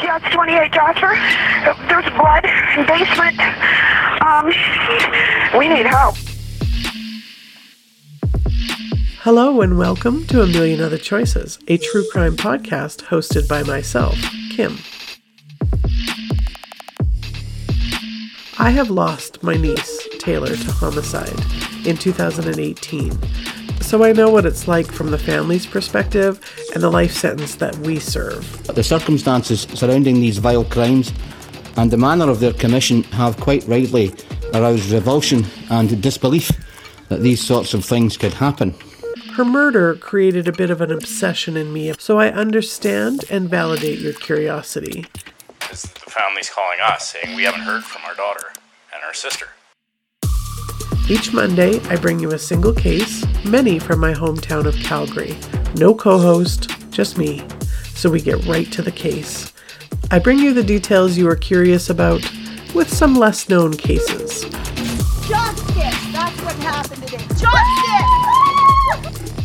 it's 28 Jasper. There's blood in basement. Um, we need help. Hello and welcome to A Million Other Choices, a true crime podcast hosted by myself, Kim. I have lost my niece, Taylor, to homicide in 2018, so I know what it's like from the family's perspective and the life sentence that we serve. The circumstances surrounding these vile crimes and the manner of their commission have quite rightly aroused revulsion and disbelief that these sorts of things could happen. Her murder created a bit of an obsession in me, so I understand and validate your curiosity. The family's calling us saying we haven't heard from our daughter and our sister. Each Monday, I bring you a single case, many from my hometown of Calgary. No co host, just me. So we get right to the case. I bring you the details you are curious about with some less known cases. Justice! That's what happened today. Justice!